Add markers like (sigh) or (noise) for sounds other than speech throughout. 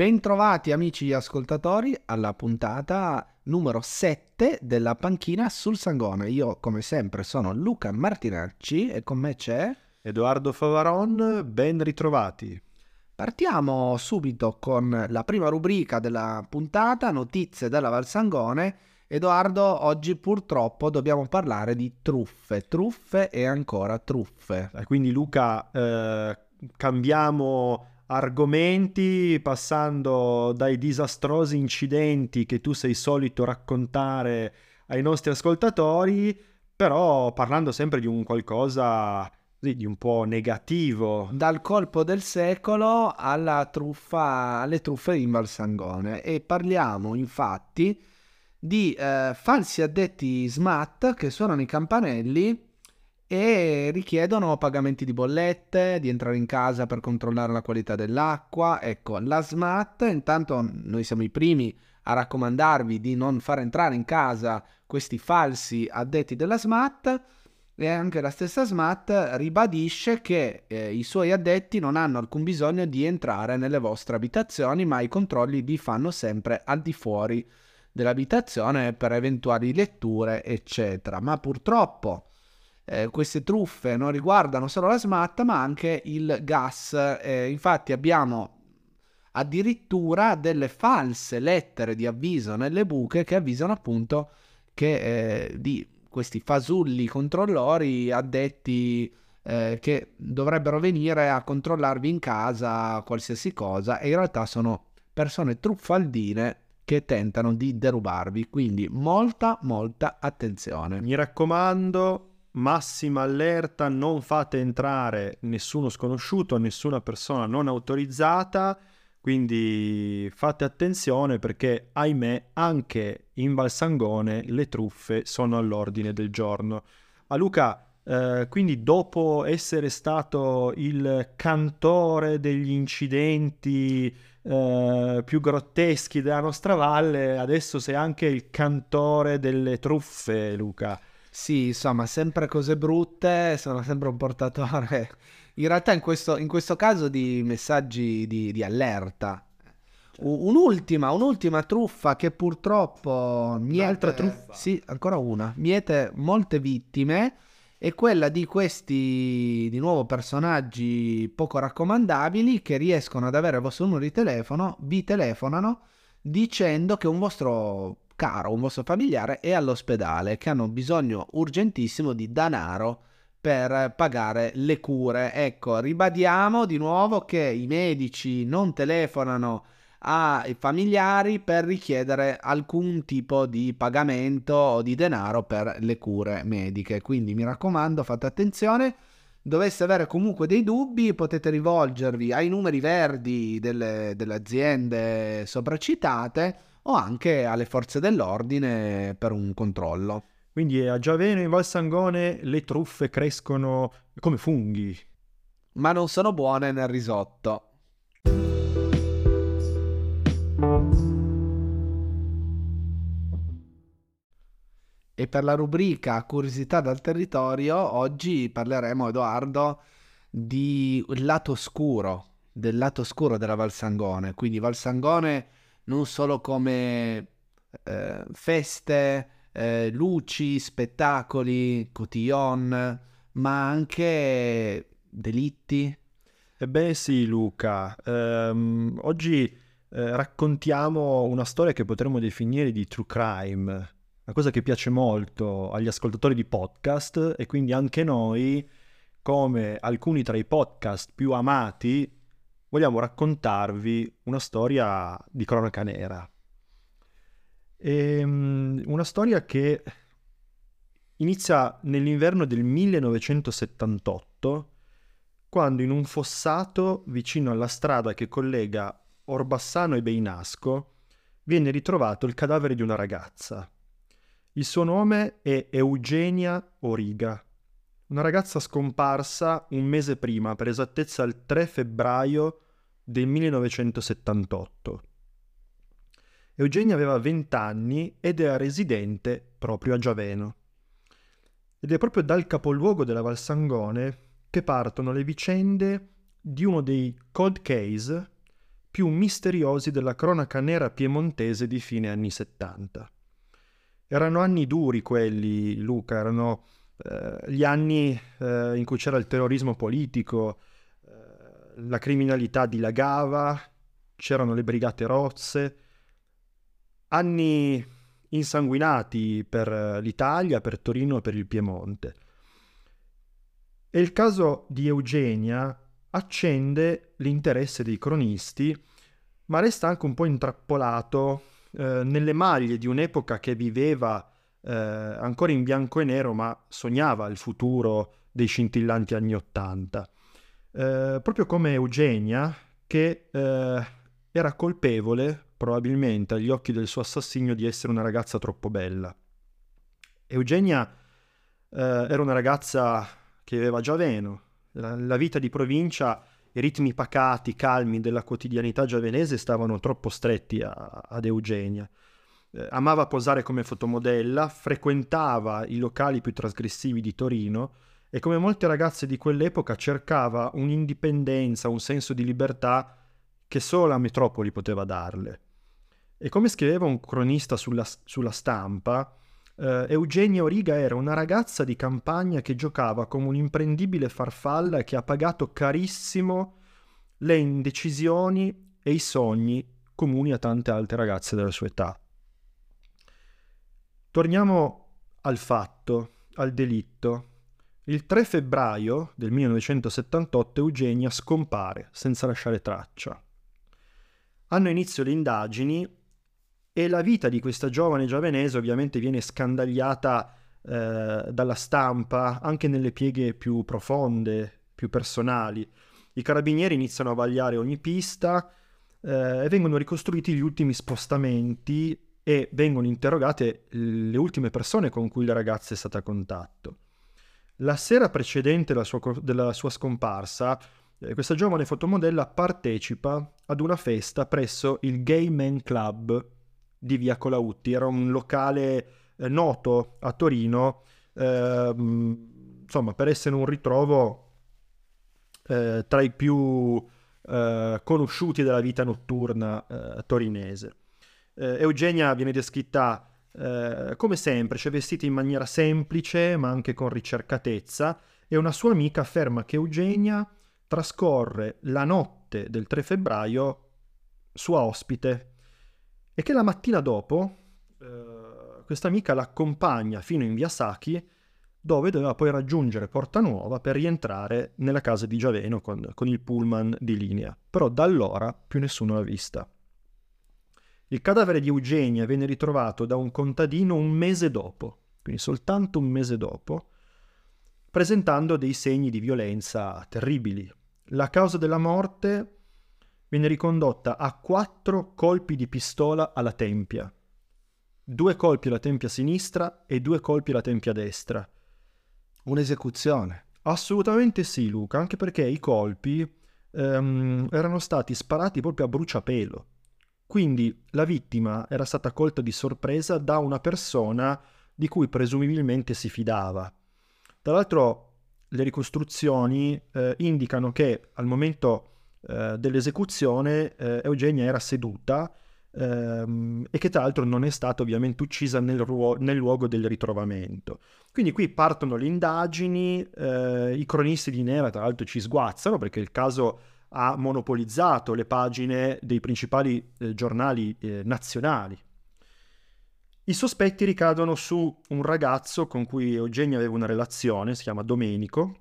Bentrovati amici ascoltatori alla puntata numero 7 della panchina sul Sangone. Io come sempre sono Luca Martinacci e con me c'è Edoardo Favaron, ben ritrovati. Partiamo subito con la prima rubrica della puntata, notizie della Val Sangone. Edoardo, oggi purtroppo dobbiamo parlare di truffe, truffe e ancora truffe. Eh, quindi Luca, eh, cambiamo argomenti passando dai disastrosi incidenti che tu sei solito raccontare ai nostri ascoltatori, però parlando sempre di un qualcosa di un po' negativo. Dal colpo del secolo alla truffa, alle truffe in Valsangone e parliamo infatti di eh, falsi addetti SMAT che suonano i campanelli e richiedono pagamenti di bollette, di entrare in casa per controllare la qualità dell'acqua. Ecco, la SMAT, intanto noi siamo i primi a raccomandarvi di non far entrare in casa questi falsi addetti della SMAT e anche la stessa SMAT ribadisce che eh, i suoi addetti non hanno alcun bisogno di entrare nelle vostre abitazioni, ma i controlli li fanno sempre al di fuori dell'abitazione per eventuali letture, eccetera. Ma purtroppo eh, queste truffe non riguardano solo la SMAT, ma anche il gas. Eh, infatti abbiamo addirittura delle false lettere di avviso nelle buche che avvisano appunto che eh, di questi fasulli controllori addetti eh, che dovrebbero venire a controllarvi in casa qualsiasi cosa e in realtà sono persone truffaldine che tentano di derubarvi, quindi molta molta attenzione. Mi raccomando, massima allerta, non fate entrare nessuno sconosciuto, nessuna persona non autorizzata quindi fate attenzione perché, ahimè, anche in Valsangone le truffe sono all'ordine del giorno. A Luca, eh, quindi dopo essere stato il cantore degli incidenti eh, più grotteschi della nostra valle, adesso sei anche il cantore delle truffe, Luca. Sì, insomma, sempre cose brutte, sono sempre un portatore in realtà in questo, in questo caso di messaggi di, di allerta. Un'ultima, un'ultima truffa che purtroppo miete, Un'altra truffa? Sì, ancora una. Miete molte vittime è quella di questi, di nuovo, personaggi poco raccomandabili che riescono ad avere il vostro numero di telefono, vi telefonano dicendo che un vostro caro, un vostro familiare è all'ospedale, che hanno bisogno urgentissimo di denaro per pagare le cure. Ecco, ribadiamo di nuovo che i medici non telefonano ai familiari per richiedere alcun tipo di pagamento o di denaro per le cure mediche. Quindi mi raccomando, fate attenzione. Doveste avere comunque dei dubbi, potete rivolgervi ai numeri verdi delle, delle aziende sopracitate o anche alle forze dell'ordine per un controllo. Quindi a Giaveno in Val Sangone le truffe crescono come funghi. Ma non sono buone nel risotto. E per la rubrica Curiosità dal territorio, oggi parleremo, Edoardo, di lato scuro, del lato scuro della Val Sangone. Quindi Val Sangone non solo come eh, feste, eh, luci, spettacoli, cotillon, ma anche delitti. Ebbene sì, Luca. Ehm, oggi eh, raccontiamo una storia che potremmo definire di true crime, una cosa che piace molto agli ascoltatori di podcast e quindi anche noi, come alcuni tra i podcast più amati, vogliamo raccontarvi una storia di cronaca nera. E, um, una storia che inizia nell'inverno del 1978, quando in un fossato vicino alla strada che collega Orbassano e Beinasco viene ritrovato il cadavere di una ragazza. Il suo nome è Eugenia Origa, una ragazza scomparsa un mese prima, per esattezza il 3 febbraio del 1978. Eugenia aveva 20 anni ed era residente proprio a Giaveno. Ed è proprio dal capoluogo della Valsangone che partono le vicende di uno dei cold case più misteriosi della cronaca nera piemontese di fine anni 70. Erano anni duri quelli, Luca, erano eh, gli anni eh, in cui c'era il terrorismo politico, eh, la criminalità dilagava, c'erano le brigate rozze, anni insanguinati per l'Italia, per Torino e per il Piemonte. E il caso di Eugenia accende l'interesse dei cronisti, ma resta anche un po' intrappolato eh, nelle maglie di un'epoca che viveva eh, ancora in bianco e nero, ma sognava il futuro dei scintillanti anni Ottanta. Eh, proprio come Eugenia, che eh, era colpevole, probabilmente agli occhi del suo assassino, di essere una ragazza troppo bella. Eugenia eh, era una ragazza che aveva già Veno. La, la vita di provincia, i ritmi pacati, calmi della quotidianità giavenese stavano troppo stretti a, ad Eugenia. Eh, amava posare come fotomodella, frequentava i locali più trasgressivi di Torino e come molte ragazze di quell'epoca cercava un'indipendenza, un senso di libertà che solo la metropoli poteva darle. E come scriveva un cronista sulla, sulla stampa, Uh, Eugenia Origa era una ragazza di campagna che giocava come un'imprendibile farfalla che ha pagato carissimo le indecisioni e i sogni comuni a tante altre ragazze della sua età. Torniamo al fatto, al delitto. Il 3 febbraio del 1978 Eugenia scompare senza lasciare traccia. Hanno inizio le indagini e la vita di questa giovane giavenese ovviamente viene scandagliata eh, dalla stampa anche nelle pieghe più profonde, più personali. I carabinieri iniziano a vagliare ogni pista eh, e vengono ricostruiti gli ultimi spostamenti e vengono interrogate le ultime persone con cui la ragazza è stata a contatto. La sera precedente la sua, della sua scomparsa, eh, questa giovane fotomodella partecipa ad una festa presso il Gay Men Club di Via Colautti, era un locale eh, noto a Torino, eh, insomma per essere un ritrovo eh, tra i più eh, conosciuti della vita notturna eh, torinese. Eh, Eugenia viene descritta come sempre, cioè vestita in maniera semplice ma anche con ricercatezza e una sua amica afferma che Eugenia trascorre la notte del 3 febbraio sua ospite e che la mattina dopo eh, questa amica l'accompagna fino in via Sacchi dove doveva poi raggiungere Porta Nuova per rientrare nella casa di Giaveno con, con il pullman di linea. Però da allora più nessuno l'ha vista. Il cadavere di Eugenia venne ritrovato da un contadino un mese dopo, quindi soltanto un mese dopo, presentando dei segni di violenza terribili. La causa della morte viene ricondotta a quattro colpi di pistola alla tempia. Due colpi alla tempia sinistra e due colpi alla tempia destra. Un'esecuzione. Assolutamente sì, Luca, anche perché i colpi ehm, erano stati sparati proprio a bruciapelo. Quindi la vittima era stata colta di sorpresa da una persona di cui presumibilmente si fidava. Tra l'altro le ricostruzioni eh, indicano che al momento eh, dell'esecuzione eh, Eugenia era seduta ehm, e che tra l'altro non è stata ovviamente uccisa nel, ruo- nel luogo del ritrovamento. Quindi qui partono le indagini, eh, i cronisti di Nera tra l'altro ci sguazzano perché il caso ha monopolizzato le pagine dei principali eh, giornali eh, nazionali. I sospetti ricadono su un ragazzo con cui Eugenia aveva una relazione, si chiama Domenico,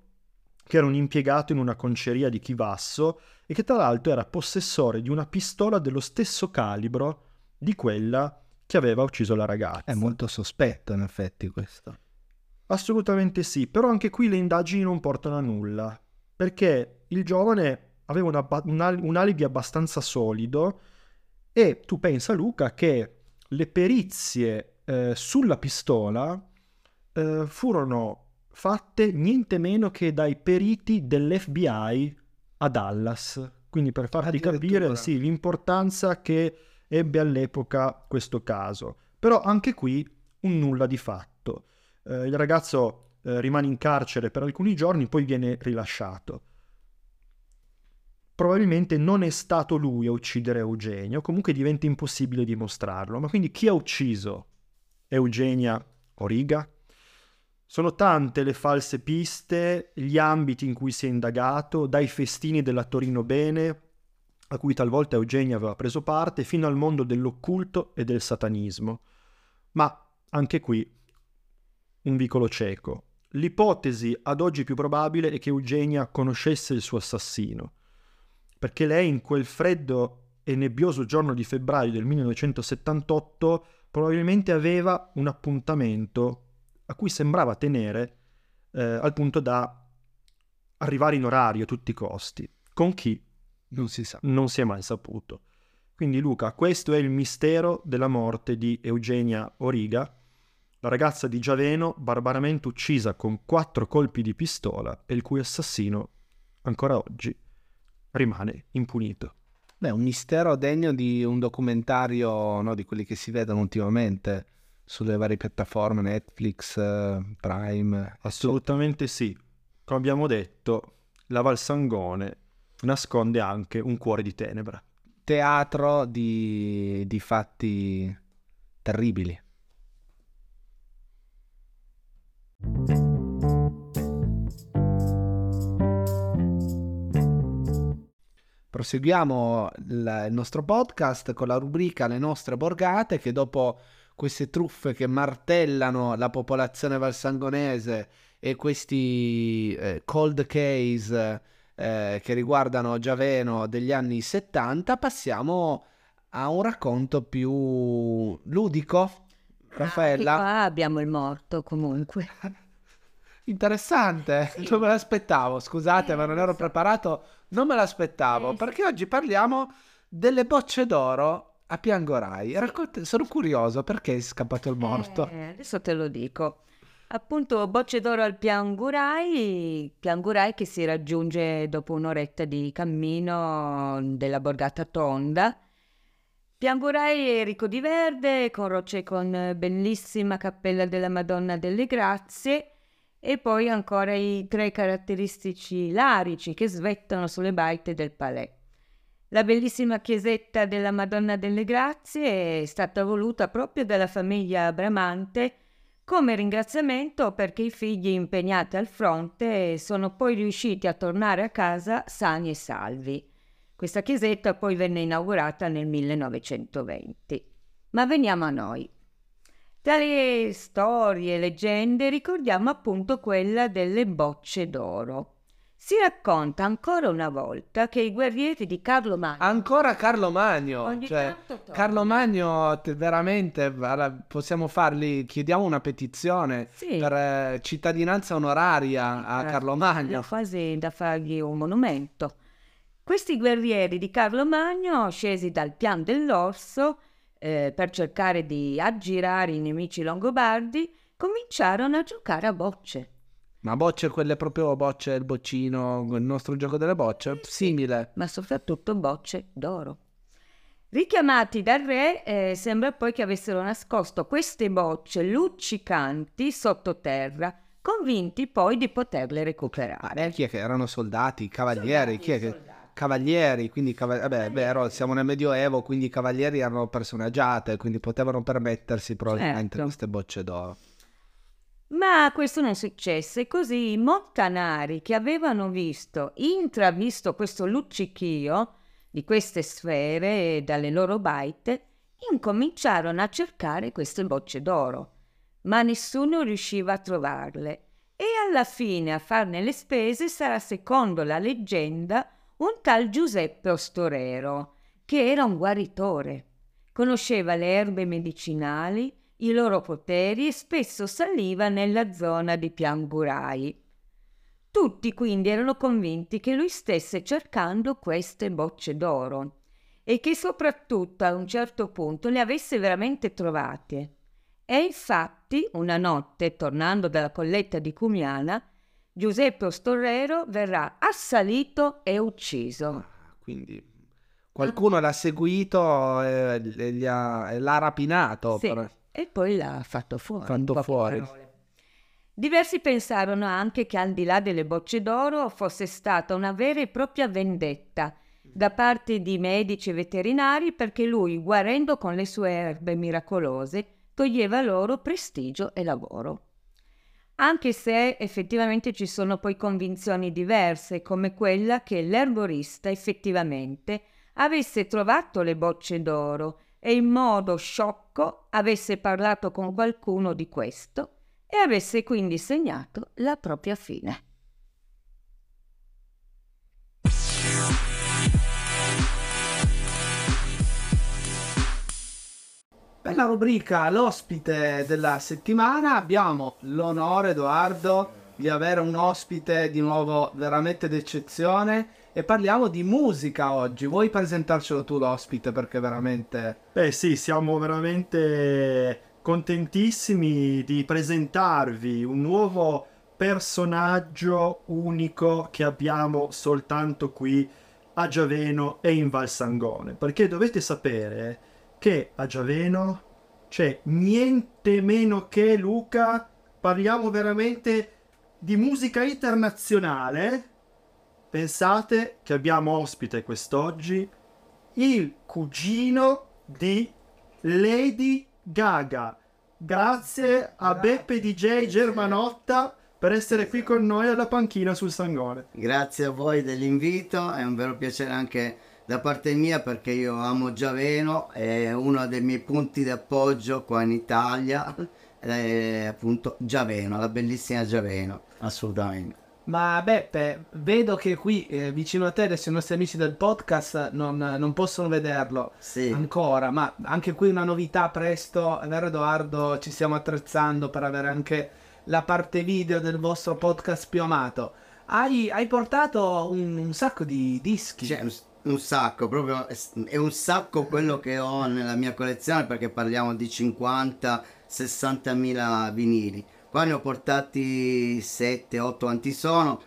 che era un impiegato in una conceria di Chivasso e che tra l'altro era possessore di una pistola dello stesso calibro di quella che aveva ucciso la ragazza. È molto sospetto in effetti questo. Assolutamente sì, però anche qui le indagini non portano a nulla, perché il giovane aveva una, un, un alibi abbastanza solido e tu pensa Luca che le perizie eh, sulla pistola eh, furono fatte niente meno che dai periti dell'FBI a Dallas. Quindi per farti capire sì, l'importanza che ebbe all'epoca questo caso. Però anche qui un nulla di fatto. Eh, il ragazzo eh, rimane in carcere per alcuni giorni, poi viene rilasciato. Probabilmente non è stato lui a uccidere Eugenio, comunque diventa impossibile dimostrarlo. Ma quindi chi ha ucciso Eugenia Origa? Sono tante le false piste, gli ambiti in cui si è indagato, dai festini della Torino Bene, a cui talvolta Eugenia aveva preso parte, fino al mondo dell'occulto e del satanismo. Ma anche qui un vicolo cieco. L'ipotesi ad oggi più probabile è che Eugenia conoscesse il suo assassino perché lei in quel freddo e nebbioso giorno di febbraio del 1978 probabilmente aveva un appuntamento a cui sembrava tenere eh, al punto da arrivare in orario a tutti i costi. Con chi? Non si sa. Non si è mai saputo. Quindi Luca, questo è il mistero della morte di Eugenia Origa, la ragazza di Giaveno barbaramente uccisa con quattro colpi di pistola e il cui assassino ancora oggi rimane impunito. Beh, un mistero degno di un documentario no, di quelli che si vedono ultimamente sulle varie piattaforme, Netflix, Prime. Assolutamente sì. Come abbiamo detto, la Valsangone nasconde anche un cuore di tenebra. Teatro di, di fatti terribili. Proseguiamo il, nostro podcast con la rubrica Le nostre borgate che dopo queste truffe che martellano la popolazione valsangonese e questi eh, cold case eh, che riguardano Giaveno degli anni 70, passiamo a un racconto più ludico. Raffaella? Ah, abbiamo il morto comunque. (laughs) Interessante, sì. non me l'aspettavo, scusate, eh, ma non ero preparato, non me l'aspettavo, eh, perché sì. oggi parliamo delle bocce d'oro a Piangorai. Sì. Racconte, sono curioso, perché è scappato il morto? Eh, adesso te lo dico. Appunto, bocce d'oro al Piangurai, Piangurai che si raggiunge dopo un'oretta di cammino della borgata Tonda. Piangurai è ricco di verde, con rocce con bellissima cappella della Madonna delle Grazie e poi ancora i tre caratteristici larici che svettano sulle baite del palais. La bellissima chiesetta della Madonna delle Grazie è stata voluta proprio dalla famiglia Bramante come ringraziamento perché i figli impegnati al fronte sono poi riusciti a tornare a casa sani e salvi. Questa chiesetta poi venne inaugurata nel 1920. Ma veniamo a noi. Tra le storie e leggende ricordiamo appunto quella delle bocce d'oro. Si racconta ancora una volta che i guerrieri di Carlo Magno. Ancora Carlo Magno! Ogni cioè, tanto Carlo Magno, veramente possiamo fargli. Chiediamo una petizione Sì. per eh, cittadinanza onoraria a Eh, Carlo È Magno. quasi da fargli un monumento. Questi guerrieri di Carlo Magno, scesi dal pian dell'orso eh, per cercare di aggirare i nemici longobardi, cominciarono a giocare a bocce. Ma bocce, quelle proprio bocce, il boccino, il nostro gioco delle bocce, simile. ma soprattutto bocce d'oro. Richiamati dal re, eh, sembra poi che avessero nascosto queste bocce luccicanti sottoterra, convinti poi di poterle recuperare. Chi è che erano soldati, cavalieri? chi è che... Cavalieri, quindi cava- vabbè, è vero, siamo nel Medioevo, quindi i cavalieri erano persone agiate, quindi potevano permettersi probabilmente Certo. queste bocce d'oro. Ma questo non successe, così i montanari che avevano visto, intravisto questo luccichio di queste sfere dalle loro baite, incominciarono a cercare queste bocce d'oro, ma nessuno riusciva a trovarle. E alla fine a farne le spese sarà, secondo la leggenda, un tal Giuseppe Ostorero, che era un guaritore. Conosceva le erbe medicinali, i loro poteri e spesso saliva nella zona di Piangurai. Tutti quindi erano convinti che lui stesse cercando queste bocce d'oro e che soprattutto a un certo punto le avesse veramente trovate. E infatti, una notte, tornando dalla colletta di Cumiana, Giuseppe Ostorero verrà assalito e ucciso. Ah, Quindi qualcuno l'ha seguito e, e ha- l'ha rapinato. Sì, per- e poi l'ha fatto fuori. Fatto fuori. Diversi pensarono anche che al di là delle bocce d'oro fosse stata una vera e propria vendetta da parte di medici e veterinari perché lui, guarendo con le sue erbe miracolose, toglieva loro prestigio e lavoro. Anche se effettivamente ci sono poi convinzioni diverse, come quella che l'erborista effettivamente avesse trovato le bocce d'oro e in modo sciocco avesse parlato con qualcuno di questo e avesse quindi segnato la propria fine. Bella rubrica, l'ospite della settimana. Abbiamo l'onore, Edoardo, di avere un ospite di nuovo veramente d'eccezione e parliamo di musica oggi. Vuoi presentarcelo tu l'ospite perché veramente... Beh sì, siamo veramente contentissimi di presentarvi un nuovo personaggio unico che abbiamo soltanto qui a Giaveno e in Valsangone, perché dovete sapere che a Giaveno c'è niente meno che Luca, parliamo veramente di musica internazionale. Pensate che abbiamo ospite quest'oggi il cugino di Lady Gaga. Grazie a Beppe DJ Germanotta per essere qui con noi alla panchina sul Sangone. Grazie a voi dell'invito, è un vero piacere anche da parte mia perché io amo Giaveno, è uno dei miei punti di appoggio qua in Italia, è appunto Giaveno, la bellissima Giaveno, assolutamente. Ma Beppe, vedo che qui eh, vicino a te adesso i nostri amici del podcast non, non possono vederlo Sì. ancora, ma anche qui una novità presto, è vero Edoardo? Ci stiamo attrezzando per avere anche la parte video del vostro podcast più amato. Hai, hai portato un, un sacco di dischi. C'è un, sacco, proprio è un sacco quello che ho nella mia collezione perché parliamo di 50-60 mila vinili. Qua ne ho portati 7-8 quanti sono,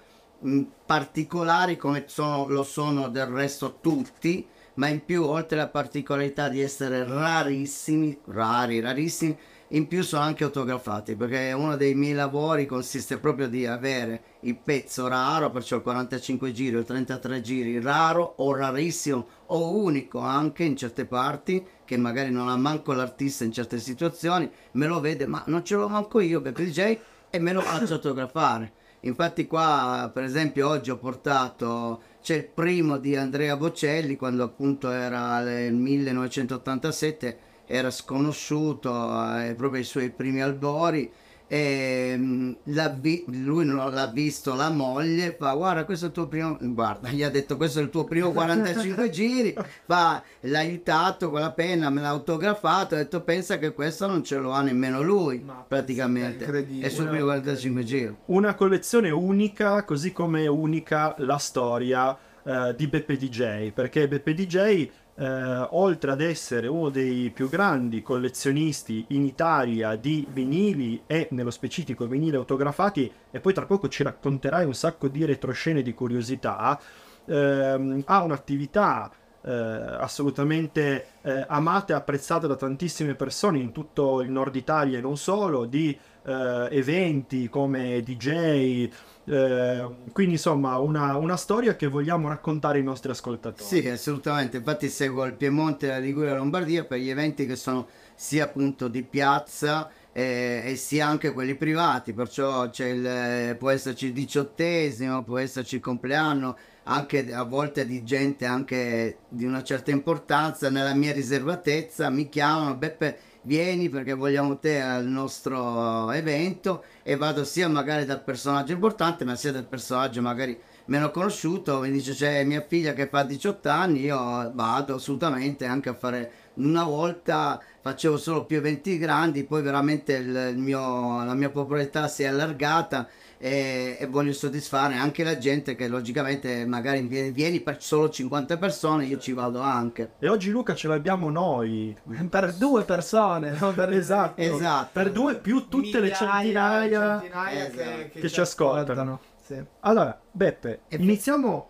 mm, particolari come sono- lo sono del resto tutti, ma in più oltre alla particolarità di essere rarissimi, rari, rarissimi, in più sono anche autografati perché uno dei miei lavori consiste proprio di avere il pezzo raro, perciò il 45 giri il 33 giri raro o rarissimo o unico anche in certe parti che magari non ha manco l'artista in certe situazioni, me lo vede ma non ce l'ho manco io Beppe DJ e me lo faccio autografare. Infatti qua per esempio oggi ho portato c'è il primo di Andrea Bocelli quando appunto era nel 1987 era sconosciuto eh, proprio ai suoi primi albori e mm, l'ha vi- lui non l'ha visto la moglie fa guarda questo è il tuo primo guarda gli ha detto questo è il tuo primo 45 (laughs) giri. Fa l'ha aiutato con la penna me l'ha autografato ha detto pensa che questo non ce lo ha nemmeno lui Ma praticamente. è il suo primo 45 giri. Una collezione unica, così come è unica la storia eh, di Beppe DJ, perché Beppe DJ, eh, oltre ad essere uno dei più grandi collezionisti in Italia di vinili e nello specifico vinili autografati, e poi tra poco ci racconterai un sacco di retroscene di curiosità, ehm, ha un'attività eh, assolutamente eh, amata e apprezzata da tantissime persone in tutto il nord Italia e non solo, di eh, eventi come DJ. Eh, quindi insomma una, una storia che vogliamo raccontare ai nostri ascoltatori. Sì, assolutamente. Infatti seguo il Piemonte, la Liguria e la Lombardia per gli eventi che sono sia appunto di piazza eh, e sia anche quelli privati. Perciò il, può esserci il diciottesimo, può esserci il compleanno, anche a volte di gente anche di una certa importanza. Nella mia riservatezza mi chiamano Beppe. Vieni perché vogliamo te al nostro evento e vado sia magari dal personaggio importante ma sia dal personaggio magari meno conosciuto, mi dice c'è mia figlia che fa 18 anni, io vado assolutamente anche a fare una volta facevo solo più eventi grandi, poi veramente il, mio, la mia popolarità si è allargata e, e voglio soddisfare anche la gente che logicamente magari vieni, vieni per solo 50 persone, io ci vado anche. E oggi Luca ce l'abbiamo noi. (laughs) Per due persone, per (laughs) Esatto. Esatto. Per due più tutte le centinaia. centinaia Esatto. che ci ascoltano. Sì. Allora, Beppe, E- iniziamo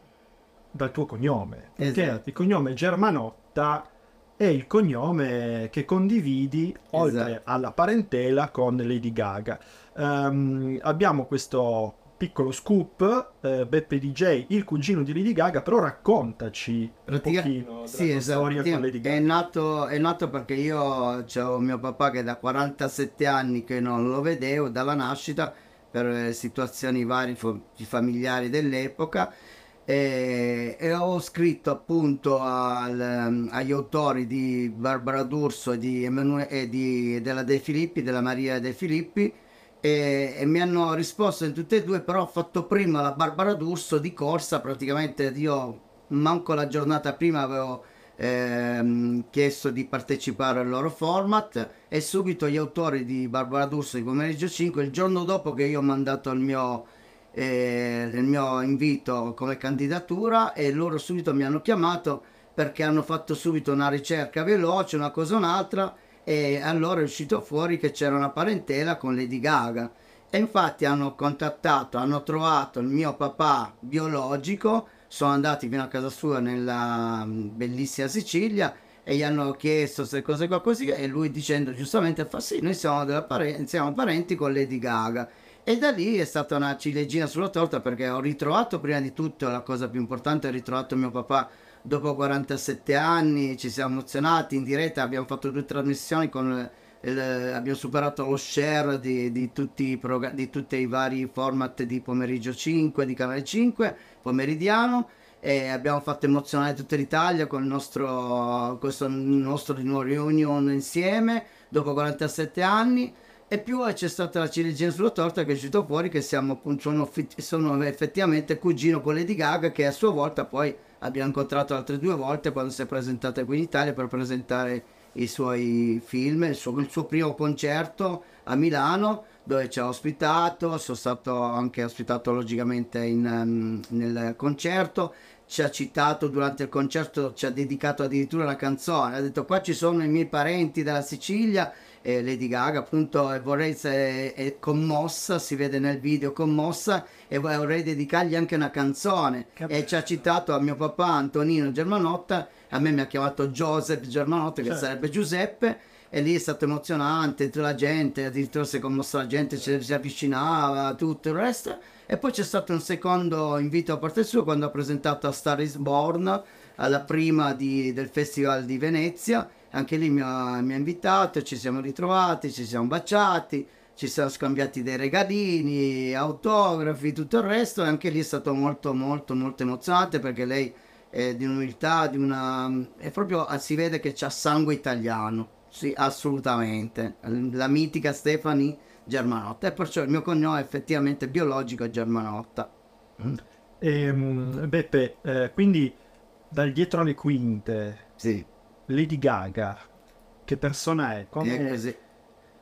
dal tuo cognome. Esatto. il cognome Germanotta è il cognome che condividi oltre Esatto. alla parentela con Lady Gaga. Ehm, abbiamo questo piccolo scoop, eh, Beppe DJ, il cugino di Lady Gaga, però raccontaci un Pratica- pochino sì, esatto. storia con Lady È Gaga. nato, è nato perché io ho mio papà che da 47 anni che non lo vedevo dalla nascita per eh, situazioni varie fo- familiari dell'epoca e, e ho scritto appunto al, ehm, agli autori di Barbara D'Urso e di, Emanuele, e di- della De Filippi, della Maria De Filippi e, e mi hanno risposto in tutte e due, però ho fatto prima la Barbara D'Urso di corsa, praticamente io manco la giornata prima avevo ehm, chiesto di partecipare al loro format e subito gli autori di Barbara D'Urso di Pomeriggio 5, il giorno dopo che io ho mandato il mio, eh, il mio invito come candidatura e loro subito mi hanno chiamato perché hanno fatto subito una ricerca veloce, una cosa o un'altra e allora è uscito fuori che c'era una parentela con Lady Gaga e infatti hanno contattato, hanno trovato il mio papà biologico, sono andati fino a casa sua nella mm, bellissima Sicilia e gli hanno chiesto se cose qua così e lui dicendo giustamente fa sì, noi siamo, pare- siamo parenti con Lady Gaga. E da lì è stata una ciliegina sulla torta perché ho ritrovato prima di tutto la cosa più importante, ho ritrovato mio papà dopo 47 anni, ci siamo emozionati in diretta, abbiamo fatto due trasmissioni con il- abbiamo superato lo share di, di tutti i progra- di tutti i vari format di pomeriggio 5, di canale 5, pomeridiano e abbiamo fatto emozionare tutta l'Italia con il nostro, questo nostro di nuovo reunion insieme dopo 47 anni e più c'è stata la ciliegina sulla torta che è uscito fuori che siamo sono, sono effettivamente cugino con Lady Gaga che a sua volta poi abbiamo incontrato altre due volte quando si è presentata qui in Italia per presentare i suoi film, il suo, il suo primo concerto a Milano dove ci ha ospitato, sono stato anche ospitato logicamente in, ehm, nel concerto, ci ha citato durante il concerto, ci ha dedicato addirittura una canzone, ha detto qua ci sono i miei parenti della Sicilia e Lady Gaga appunto vorrei se è commossa, si vede nel video commossa e vorrei dedicargli anche una canzone e ci ha citato a mio papà Antonino Germanotta, a me mi ha chiamato Joseph Germanotta che Certo. sarebbe Giuseppe e lì è stato emozionante, tutta la gente, addirittura si è commossa la gente, ci si avvicinava, tutto il resto. E poi c'è stato un secondo invito a parte sua quando ha presentato a Star is Born alla prima di- del Festival di Venezia. Anche lì mi ha, mi ha invitato, ci siamo ritrovati, ci siamo baciati, ci siamo scambiati dei regalini, autografi, tutto il resto. E anche lì è stato molto, molto, molto emozionante perché lei è di un'umiltà, di una... è proprio, si vede che c'ha sangue italiano. Sì, assolutamente. La mitica Stefani Germanotta. E perciò il mio cognome è effettivamente biologico è Germanotta. Ehm, Beppe, eh, quindi dal dietro alle quinte, Sì. Lady Gaga, che persona è? Come-.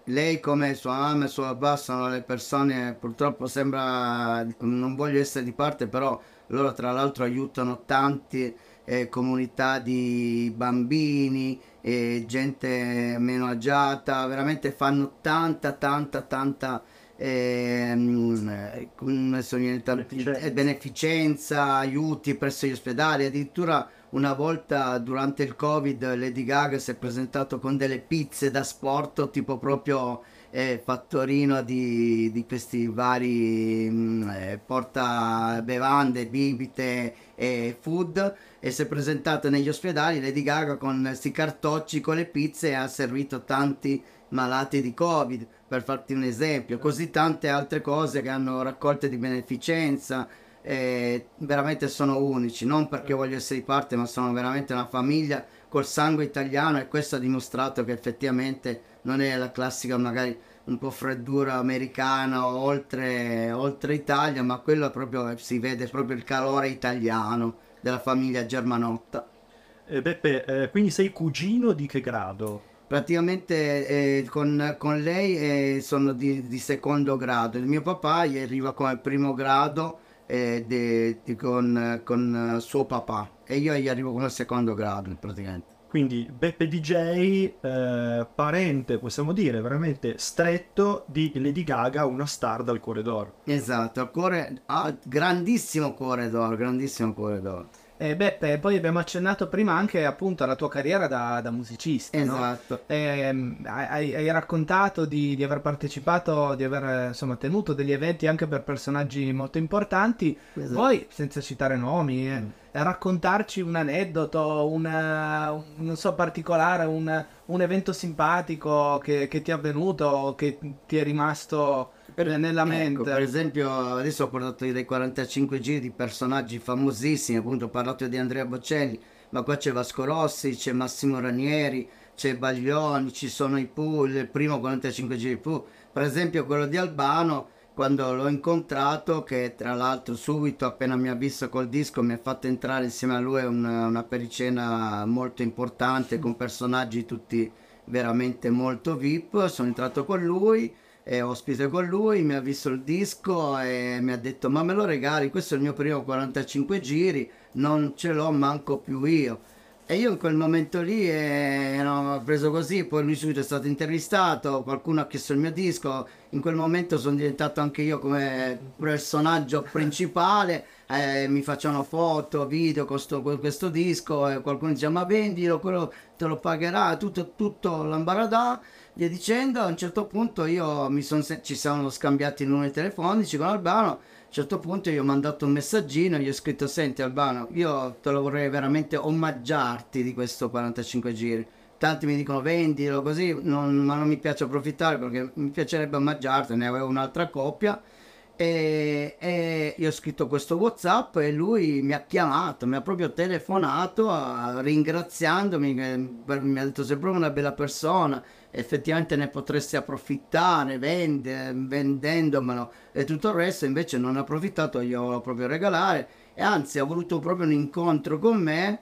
Lei come sua mamma e suo papà sono le persone, purtroppo sembra, non voglio essere di parte, però loro tra l'altro aiutano tante eh, comunità di bambini e gente meno agiata, veramente fanno tanta, tanta, tanta Beneficenza. eh, beneficenza, aiuti presso gli ospedali, addirittura una volta durante il covid Lady Gaga si è presentato con delle pizze da sport tipo proprio eh, fattorino di, di questi vari mm, eh, porta bevande, bibite e food e si è presentata negli ospedali Lady Gaga con questi cartocci con le pizze e ha servito tanti malati di covid per farti un esempio così tante altre cose che hanno raccolte di beneficenza eh, veramente sono unici, non perché voglio essere di parte, ma sono veramente una famiglia col sangue italiano e questo ha dimostrato che effettivamente non è la classica magari un po' freddura americana o oltre, oltre Italia, ma quello è proprio si vede proprio il calore italiano della famiglia Germanotta. Eh, Beppe, eh, quindi sei cugino di che grado? Praticamente eh, con, con lei eh, sono di, di secondo grado, il mio papà gli arriva come primo grado eh, de- di- con, con eh, suo papà e io gli arrivo come secondo grado praticamente. Quindi Beppe DJ, eh, parente, possiamo dire, veramente stretto di Lady Gaga, una star dal cuore d'oro. Esatto, il cuore, ah, grandissimo cuore d'oro, grandissimo cuore d'oro. E Beppe, poi abbiamo accennato prima anche appunto alla tua carriera da, da musicista, no? Esatto. Ehm, hai, hai raccontato di, di aver partecipato, di aver insomma tenuto degli eventi anche per personaggi molto importanti. Esatto. Poi, senza citare nomi, eh, raccontarci un aneddoto, una, un, non so, particolare, un, un evento simpatico che, che ti è avvenuto, che ti è rimasto nella mente. Ecco, per esempio, adesso ho portato dei 45 giri di personaggi famosissimi, appunto ho parlato di Andrea Bocelli, ma qua c'è Vasco Rossi, c'è Massimo Ranieri, c'è Baglioni, ci sono i Pooh, il primo 45 giri Pooh. Per esempio quello di Albano, quando l'ho incontrato, che tra l'altro subito appena mi ha visto col disco mi ha fatto entrare insieme a lui una, una pericena molto importante con personaggi tutti veramente molto VIP, sono entrato con lui è ospite con lui, mi ha visto il disco e mi ha detto ma me lo regali, questo è il mio primo 45 giri, non ce l'ho manco più io. E io in quel momento lì eh, ho preso così, poi lui subito è stato intervistato, qualcuno ha chiesto il mio disco, in quel momento sono diventato anche io come personaggio principale, eh, mi facciano foto, video con, sto, con questo disco, e qualcuno dice ma vendilo, quello te lo pagherà, tutto, tutto l'ambaradà, via dicendo, a un certo punto io mi son, ci siamo scambiati i numeri telefonici con Albano, a un certo punto gli ho mandato un messaggino, gli ho scritto senti Albano, io te lo vorrei veramente omaggiarti di questo 45 giri. Tanti mi dicono vendilo così, non, ma non mi piace approfittare perché mi piacerebbe omaggiarti, ne avevo un'altra coppia. E, e, io ho scritto questo whatsapp e lui mi ha chiamato, mi ha proprio telefonato a, ringraziandomi, mi ha detto sei proprio una bella persona, effettivamente ne potresti approfittare vende, vendendomelo e tutto il resto invece non ha approfittato io volevo proprio regalare. E anzi ha voluto proprio un incontro con me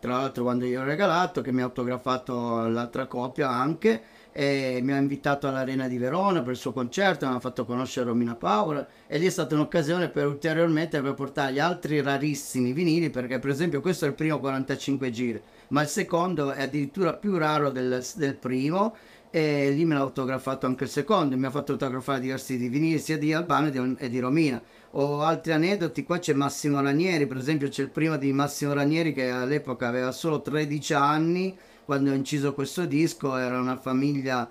tra l'altro quando gli ho regalato che mi ha autografato l'altra coppia anche e mi ha invitato all'Arena di Verona per il suo concerto, mi ha fatto conoscere Romina Power e lì è stata un'occasione per ulteriormente per portare gli altri rarissimi vinili perché per esempio questo è il primo 45 giri ma il secondo è addirittura più raro del, del primo e lì me l'ha autografato anche il secondo, mi ha fatto autografare diversi di vinili sia di Albano di, e di Romina. Ho altri aneddoti, qua c'è Massimo Ranieri, per esempio c'è il primo di Massimo Ranieri che all'epoca aveva solo 13 anni quando ho inciso questo disco, era una famiglia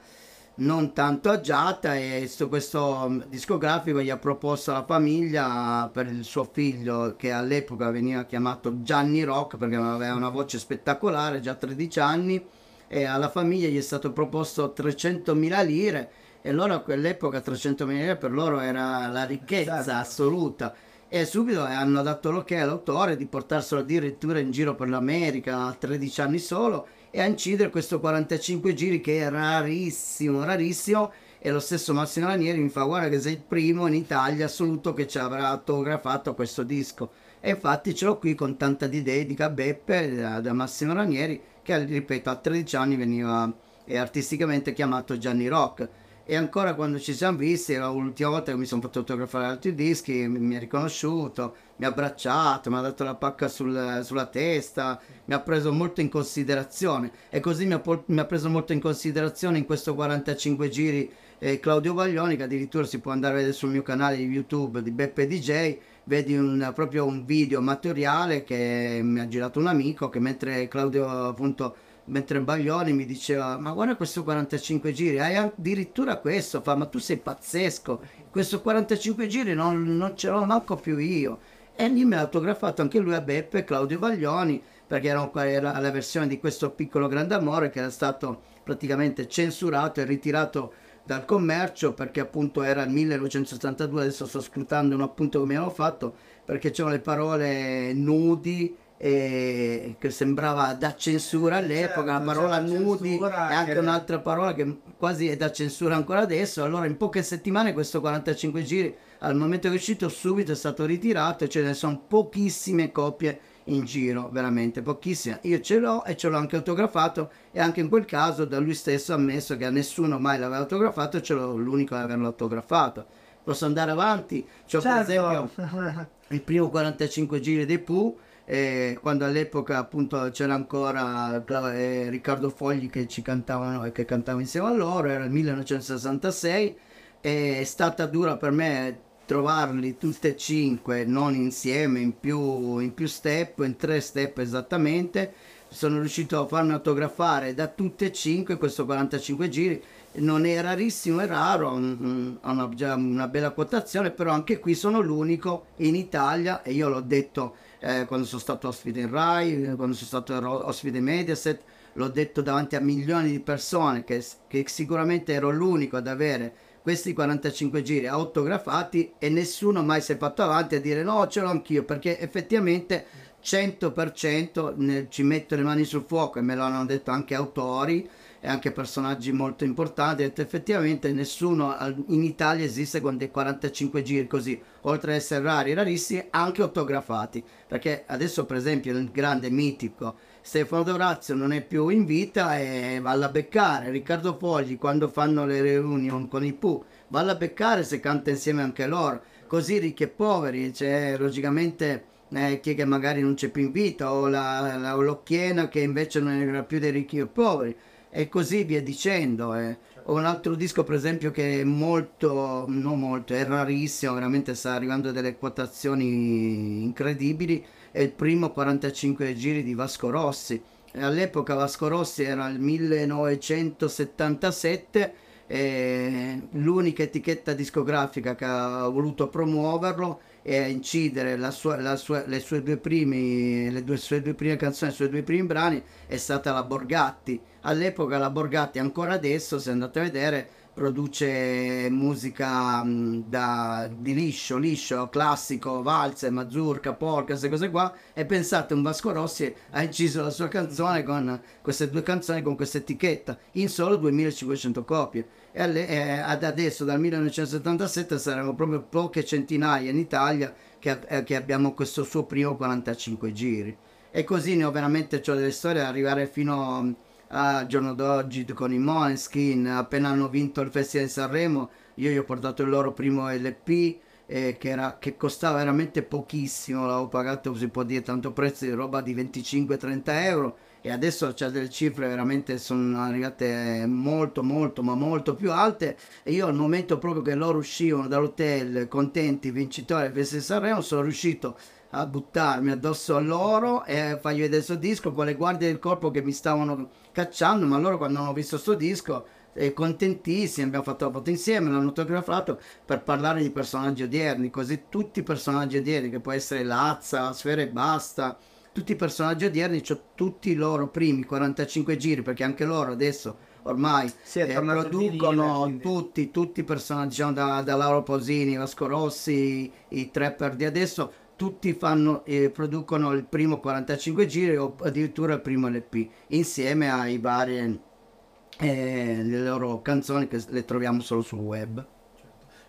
non tanto agiata e questo discografico gli ha proposto alla famiglia per il suo figlio che all'epoca veniva chiamato Gianni Rock perché aveva una voce spettacolare, già 13 anni e alla famiglia gli è stato proposto 300.000 lire e loro a quell'epoca 300.000 lire per loro era la ricchezza esatto. assoluta e subito hanno dato l'ok all'autore di portarselo addirittura in giro per l'America a 13 anni solo e a incidere questo 45 giri che è rarissimo, rarissimo. E lo stesso Massimo Ranieri mi fa guarda che sei il primo in Italia assoluto che ci avrà autografato questo disco. E infatti ce l'ho qui con tanta di dedica Beppe da, da Massimo Ranieri che ripeto a 13 anni veniva eh, artisticamente chiamato Gianni Rock e ancora quando ci siamo visti l'ultima volta che mi sono fatto fotografare altri dischi mi, ha riconosciuto mi ha abbracciato mi ha dato la pacca sul, sulla testa mi ha preso molto in considerazione. E così mi ha, mi ha preso molto in considerazione in questo 45 giri eh, Claudio Baglioni che addirittura si può andare a vedere sul mio canale di YouTube di Beppe DJ vedi un, proprio un video materiale che mi ha girato un amico che mentre Claudio appunto mentre Baglioni mi diceva ma guarda questo 45 giri hai addirittura questo fa ma tu sei pazzesco questo 45 giri non, non ce l'ho manco più io. E lì mi ha autografato anche lui a Beppe Claudio Baglioni perché era, era la versione di questo piccolo grande amore che era stato praticamente censurato e ritirato dal commercio perché appunto era il 1972, adesso sto scrutando un appunto mi avevo fatto perché c'erano le parole nudi e che sembrava da censura all'epoca, certo, la parola nudi e anche un'altra parola che quasi è da censura ancora adesso, allora in poche settimane questo 45 giri al momento che è uscito subito è stato ritirato e ce ne sono pochissime copie in giro, veramente pochissime. Io ce l'ho e ce l'ho anche autografato e anche in quel caso da lui stesso ha ammesso che a nessuno mai l'aveva autografato e ce l'ho l'unico ad averlo autografato. Posso andare avanti? C'ho certo. per esempio (laughs) il primo 45 giri dei Pooh eh, quando all'epoca appunto c'era ancora eh, Riccardo Fogli che ci cantavano e che cantava insieme a loro, era il 1966 è stata dura per me trovarli tutti e cinque, non insieme, in più, in più step, in tre step esattamente. Sono riuscito a farmi autografare da tutte e cinque questo 45 giri. Non è rarissimo, è raro, ha una, già una bella quotazione, però anche qui sono l'unico in Italia e io l'ho detto eh, quando sono stato ospite in Rai, quando sono stato ospite in Mediaset, l'ho detto davanti a milioni di persone che, che sicuramente ero l'unico ad avere questi 45 giri autografati e nessuno mai si è fatto avanti a dire no ce l'ho anch'io perché effettivamente 100% ne, ci metto le mani sul fuoco e me lo hanno detto anche autori e anche personaggi molto importanti detto, effettivamente nessuno in Italia esiste con dei 45 giri così oltre ad essere rari rarissimi anche autografati perché adesso per esempio il grande mitico Stefano Dorazio non è più in vita e valla a beccare. Riccardo Fogli quando fanno le reunion con i Pooh, valla a beccare se canta insieme anche loro. Così ricchi e poveri, c'è logicamente eh, chi che magari non c'è più in vita o la, la, l'occhiena che invece non era più dei ricchi e poveri e così via dicendo. Eh. Un altro disco per esempio che è molto, non molto, è rarissimo, veramente sta arrivando a delle quotazioni incredibili è il primo 45 giri di Vasco Rossi. All'epoca Vasco Rossi era il 1977 e l'unica etichetta discografica che ha voluto promuoverlo e incidere la sua, la sua, le, sue due primi, le due, sue due prime canzoni, i suoi due primi brani è stata la Borgatti. All'epoca la Borgatti, ancora adesso, se andate a vedere, produce musica mh, da, di liscio, liscio, classico, valse, mazurka, polka, queste cose qua. E pensate un Vasco Rossi ha inciso la sua canzone con queste due canzoni con questa etichetta in solo 2500 copie. E, alle, e ad adesso dal 1977 saranno proprio poche centinaia in Italia che, eh, che abbiamo questo suo primo 45 giri. E così ne ho veramente cioè, delle storie arrivare fino a al giorno d'oggi con i Måneskin, appena hanno vinto il Festival di Sanremo, io gli ho portato il loro primo LP eh, che, era, che, costava veramente pochissimo, l'avevo pagato, si può dire, tanto prezzo di roba di 25-30 euro e adesso c'è delle cifre veramente sono arrivate molto molto ma molto più alte e io al momento proprio che loro uscivano dall'hotel contenti vincitori del Festival di Sanremo sono riuscito a buttarmi addosso a loro e fargli vedere il suo disco con le guardie del corpo che mi stavano cacciando, ma loro quando hanno visto questo disco eh, contentissimi, abbiamo fatto la foto insieme, l'hanno autografato per parlare di personaggi odierni, così tutti i personaggi odierni, che può essere Lazza, Sfera e Basta, tutti i personaggi odierni, cioè tutti i loro primi 45 giri, perché anche loro adesso ormai eh, producono vinile, tutti, tutti i personaggi, diciamo, da, da Lauro Posini, Vasco Rossi, i trapper di adesso, tutti fanno, eh, producono il primo 45 giri o addirittura il primo LP insieme ai vari eh, le loro canzoni che le troviamo solo sul web.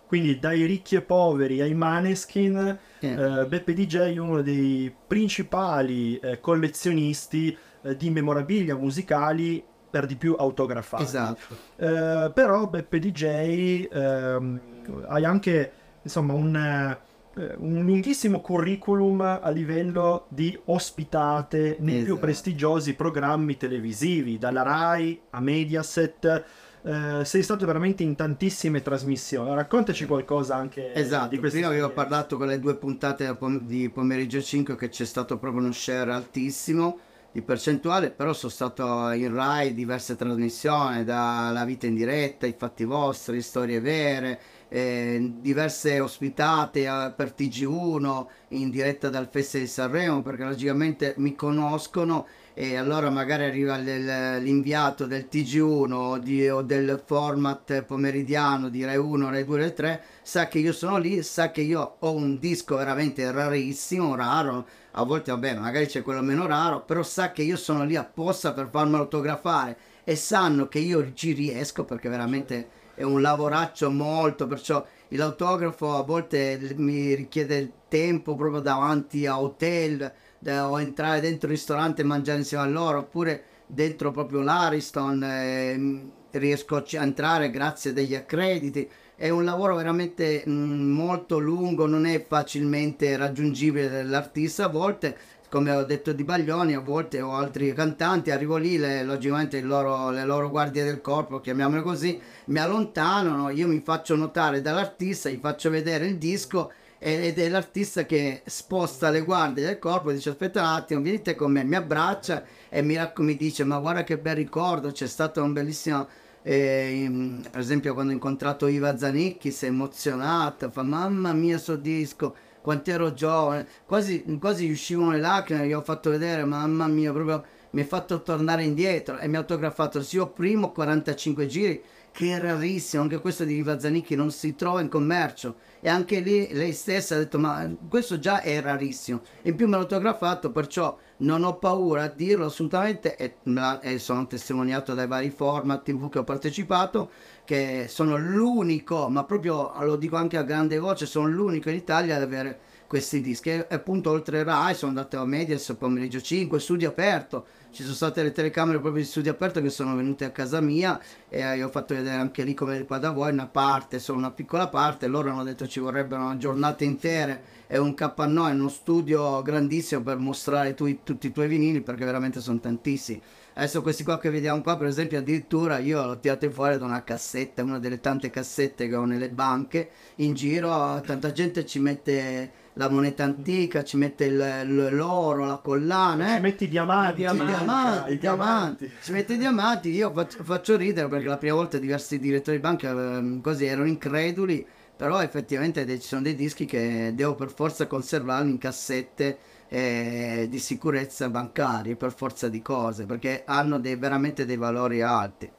Quindi dai ricchi e poveri ai Maneskin yeah. eh, Beppe DJ è uno dei principali eh, collezionisti eh, di memorabilia musicali per di più autografati. Esatto. Eh, però Beppe DJ ehm, hai anche insomma un un lunghissimo curriculum a livello di ospitate nei esatto. più prestigiosi programmi televisivi, dalla RAI a Mediaset. Eh, sei stato veramente in tantissime trasmissioni. Raccontaci qualcosa anche esatto. di questo. Prima avevo parlato con le due puntate di pomeriggio 5 che c'è stato proprio uno share altissimo di percentuale, però sono stato in Rai diverse trasmissioni, dalla vita in diretta, i fatti vostri, storie vere, eh, diverse ospitate eh, per TG1 in diretta dal Festival di Sanremo perché logicamente mi conoscono e allora magari arriva l'inviato del TG1 o, di, o, del format pomeridiano di Rai 1, Rai 2, Rai 3 sa che io sono lì, sa che io ho un disco veramente rarissimo, raro a volte vabbè magari c'è quello meno raro però sa che io sono lì apposta per farmelo autografare e sanno che io ci riesco perché veramente è un lavoraccio molto, perciò l'autografo a volte mi richiede tempo proprio davanti a hotel o entrare dentro il ristorante e mangiare insieme a loro, oppure dentro proprio l'Ariston eh, riesco a entrare grazie degli accrediti. È un lavoro veramente mh, molto lungo, non è facilmente raggiungibile dall'artista a volte come ho detto di Baglioni a volte o altri cantanti, arrivo lì, le, logicamente loro, le loro guardie del corpo, chiamiamole così, mi allontanano, io mi faccio notare dall'artista, gli faccio vedere il disco ed è l'artista che sposta le guardie del corpo dice aspetta un attimo venite con me mi abbraccia e mi, mi dice ma guarda che bel ricordo c'è stato un bellissimo eh, per esempio quando ho incontrato Iva Zanicchi si è emozionata fa mamma mia sto disco quanto ero giovane quasi, quasi uscivano le lacrime gli ho fatto vedere mamma mia proprio mi ha fatto tornare indietro e mi ha autografato il suo primo 45 giri che è rarissimo, anche questo di Iva Zanicchi non si trova in commercio. E anche lì lei stessa ha detto ma questo già è rarissimo, in più me l'ho autografato perciò non ho paura a dirlo assolutamente e, e sono testimoniato dai vari format tv che ho partecipato che sono l'unico, ma proprio lo dico anche a grande voce, sono l'unico in Italia ad avere questi dischi. E appunto oltre Rai sono andato a Medias pomeriggio 5 studio aperto. Ci sono state le telecamere proprio di studio aperto che sono venute a casa mia e io ho fatto vedere anche lì come qua da voi una parte, solo una piccola parte, loro hanno detto ci vorrebbero giornate intere e un capannone, uno studio grandissimo per mostrare tu, tutti i tuoi vinili perché veramente sono tantissimi. Adesso questi qua che vediamo qua, per esempio, addirittura io l'ho tirato fuori da una cassetta, una delle tante cassette che ho nelle banche in giro, tanta gente ci mette la moneta antica, ci mette il, l'oro, la collana. Eh? Ci metti i diamanti. I diamanti, diamanti, i diamanti. Ci mette i diamanti. Io faccio, faccio, ridere perché la prima volta diversi direttori di banca eh, così erano increduli, però effettivamente ci sono dei dischi che devo per forza conservarli in cassette eh, di sicurezza bancarie, per forza di cose, perché hanno dei, veramente dei valori alti.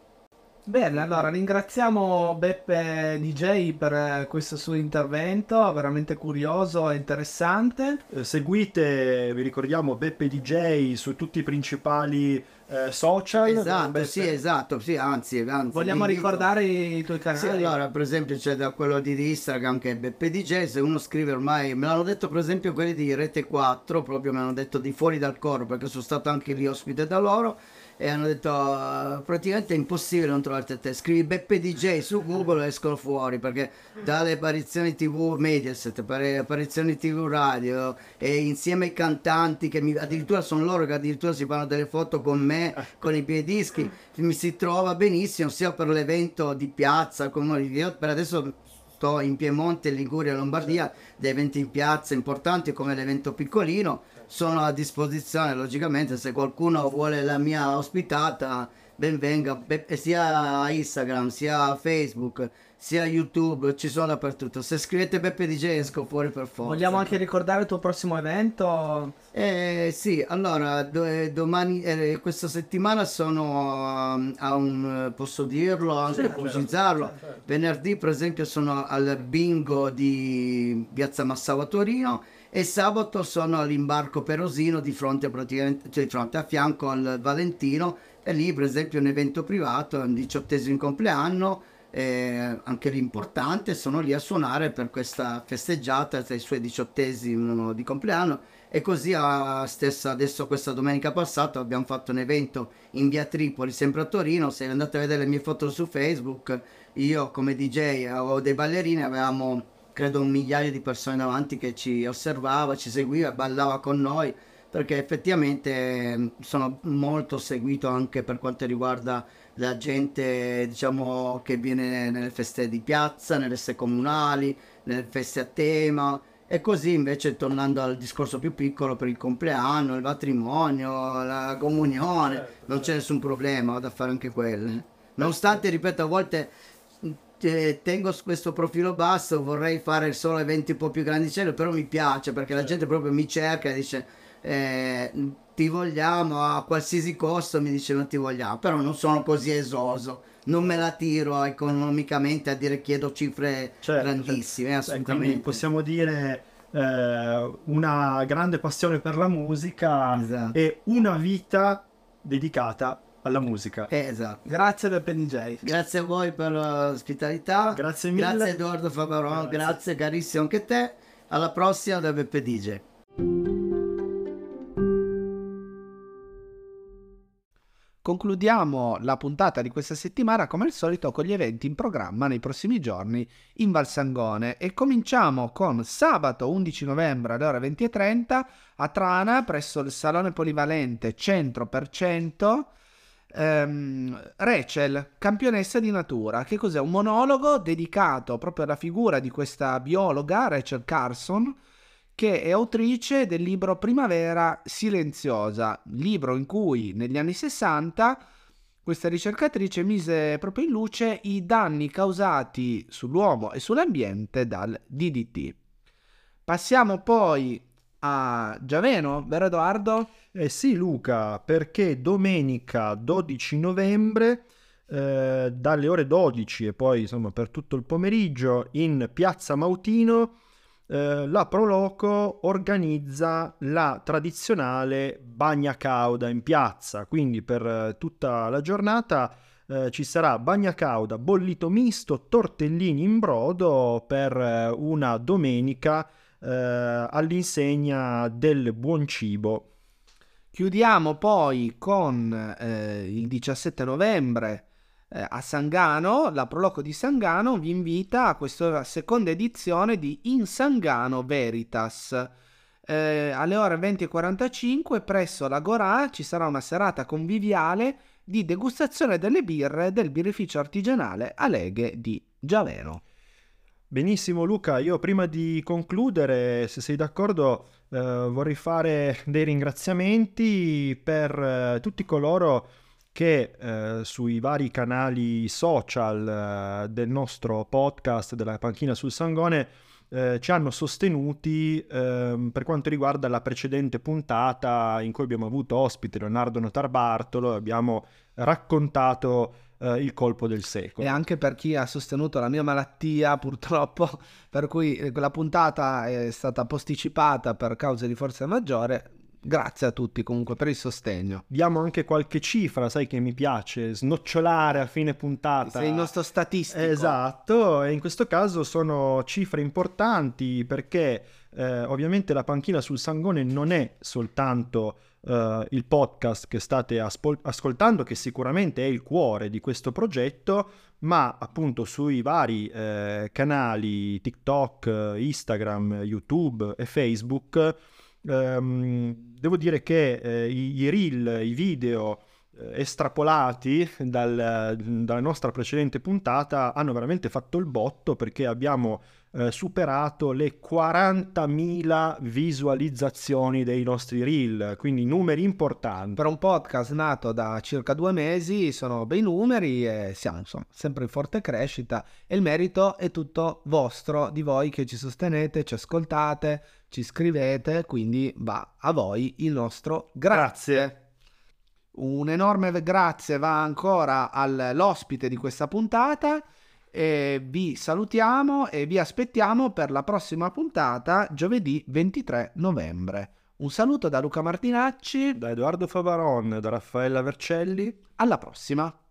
Bene, allora ringraziamo Beppe DJ per eh, questo suo intervento, veramente curioso e interessante. Eh, seguite, vi ricordiamo, Beppe DJ su tutti i principali eh, social. Esatto, Beppe... sì, esatto, sì, anzi, anzi Vogliamo ricordare i tuoi canali? Sì, allora, per esempio c'è da quello di Instagram che è Beppe DJ, se uno scrive ormai, me l'hanno detto per esempio quelli di Rete 4, proprio mi hanno detto di fuori dal coro, perché sono stato anche lì ospite da loro e hanno detto praticamente è impossibile non trovarti te. Scrivi Beppe DJ su Google e escono fuori perché dalle apparizioni tv Mediaset apparizioni tv radio e insieme ai cantanti che mi, addirittura sono loro che addirittura si fanno delle foto con me con i miei dischi mi si trova benissimo sia per l'evento di piazza come io per adesso sto in Piemonte, Liguria Lombardia dei eventi in piazza importanti come l'evento piccolino sono a disposizione logicamente se qualcuno vuole la mia ospitata ben venga sia a Instagram sia a Facebook sia a YouTube ci sono dappertutto. Se scrivete Beppe DJ esco fuori per forza. Vogliamo anche ricordare il tuo prossimo evento? Eh sì allora do, eh, domani eh, questa settimana sono um, a un posso dirlo anche certo, pubblicizzarlo. certo. venerdì per esempio sono al bingo di Piazza Massavo a Torino e sabato sono all'imbarco Perosino di fronte, praticamente, cioè di fronte a fianco al Valentino e lì per esempio un evento privato, un diciottesimo compleanno, eh, anche l'importante, sono lì a suonare per questa festeggiata dei suoi diciottesimi di compleanno. E così a stessa, adesso questa domenica passata abbiamo fatto un evento in via Tripoli, sempre a Torino, se andate a vedere le mie foto su Facebook, io come DJ o dei ballerini avevamo credo un migliaio di persone davanti che ci osservava, ci seguiva, ballava con noi, perché effettivamente mm, sono molto seguito anche per quanto riguarda la gente diciamo che viene nelle feste di piazza, nelle feste comunali, nelle feste a tema. E così invece tornando al discorso più piccolo per il compleanno, il matrimonio, la comunione, non c'è nessun problema, vado a fare anche quelle. Nonostante, ripeto, a volte tengo questo profilo basso, vorrei fare solo eventi un po' più grandicelli, però mi piace perché la gente proprio mi cerca e dice eh, ti vogliamo a qualsiasi costo, mi dice non ti vogliamo, però non sono così esoso, non me la tiro economicamente a dire chiedo cifre certo, grandissime, certo. assolutamente. possiamo dire eh, una grande passione per la musica esatto. e una vita dedicata alla musica. Eh, esatto. Grazie Beppe DJ. Grazie a voi per l'ospitalità. Grazie mille. Grazie Edoardo Fabaron, grazie. grazie carissimo anche te. Alla prossima da Beppe DJ. Concludiamo la puntata di questa settimana come al solito con gli eventi in programma nei prossimi giorni in Valsangone e cominciamo con sabato 11 novembre alle ore 20.30 a Trana presso il Salone Polivalente Centro per Cento ehm, Rachel, campionessa di natura. Che cos'è? Un monologo dedicato proprio alla figura di questa biologa, Rachel Carson, che è autrice del libro Primavera Silenziosa, libro in cui negli anni 60 questa ricercatrice mise proprio in luce i danni causati sull'uomo e sull'ambiente dal DDT. Passiamo poi a Giaveno, vero Edoardo? Eh sì Luca, perché domenica 12 novembre eh, dalle ore 12 e poi insomma per tutto il pomeriggio in Piazza Mautino eh, la Proloco organizza la tradizionale bagna cauda in piazza, quindi per eh, tutta la giornata eh, ci sarà bagna cauda, bollito misto, tortellini in brodo per eh, una domenica eh, all'insegna del buon cibo. Chiudiamo poi con eh, il 17 novembre a Sangano, la Proloco di Sangano vi invita a questa seconda edizione di In Sangano Veritas. Eh, alle ore 20.45 presso l'Agorà ci sarà una serata conviviale di degustazione delle birre del birrificio artigianale Aleghe di Giaveno. Benissimo Luca, io prima di concludere, se sei d'accordo, eh, vorrei fare dei ringraziamenti per eh, tutti coloro che eh, sui vari canali social eh, del nostro podcast della panchina sul Sangone eh, ci hanno sostenuti ehm, per quanto riguarda la precedente puntata in cui abbiamo avuto ospite Leonardo Notarbartolo e abbiamo raccontato eh, il colpo del secolo. E anche per chi ha sostenuto la mia malattia, purtroppo, per cui quella puntata è stata posticipata per cause di forza maggiore, Grazie a tutti comunque per il sostegno. Diamo anche qualche cifra, sai che mi piace snocciolare a fine puntata. Sei il nostro statistico. Esatto, e in questo caso sono cifre importanti perché eh, ovviamente la panchina sul Sangone non è soltanto eh, il podcast che state aspol- ascoltando, che sicuramente è il cuore di questo progetto, ma appunto sui vari eh, canali TikTok, Instagram, YouTube e Facebook ehm, devo dire che eh, i, i, reel, i video eh, estrapolati dal, dalla nostra precedente puntata hanno veramente fatto il botto perché abbiamo eh, superato le 40.000 visualizzazioni dei nostri reel, quindi numeri importanti. Per un podcast nato da circa due mesi sono bei numeri e siamo insomma, sempre in forte crescita e il merito è tutto vostro, di voi che ci sostenete, ci ascoltate, ci scrivete, quindi va a voi il nostro grazie. grazie. Un enorme grazie va ancora all'ospite di questa puntata e vi salutiamo e vi aspettiamo per la prossima puntata giovedì 23 novembre. Un saluto da Luca Martinacci, da Edoardo Favaron, da Raffaella Vercelli. Alla prossima!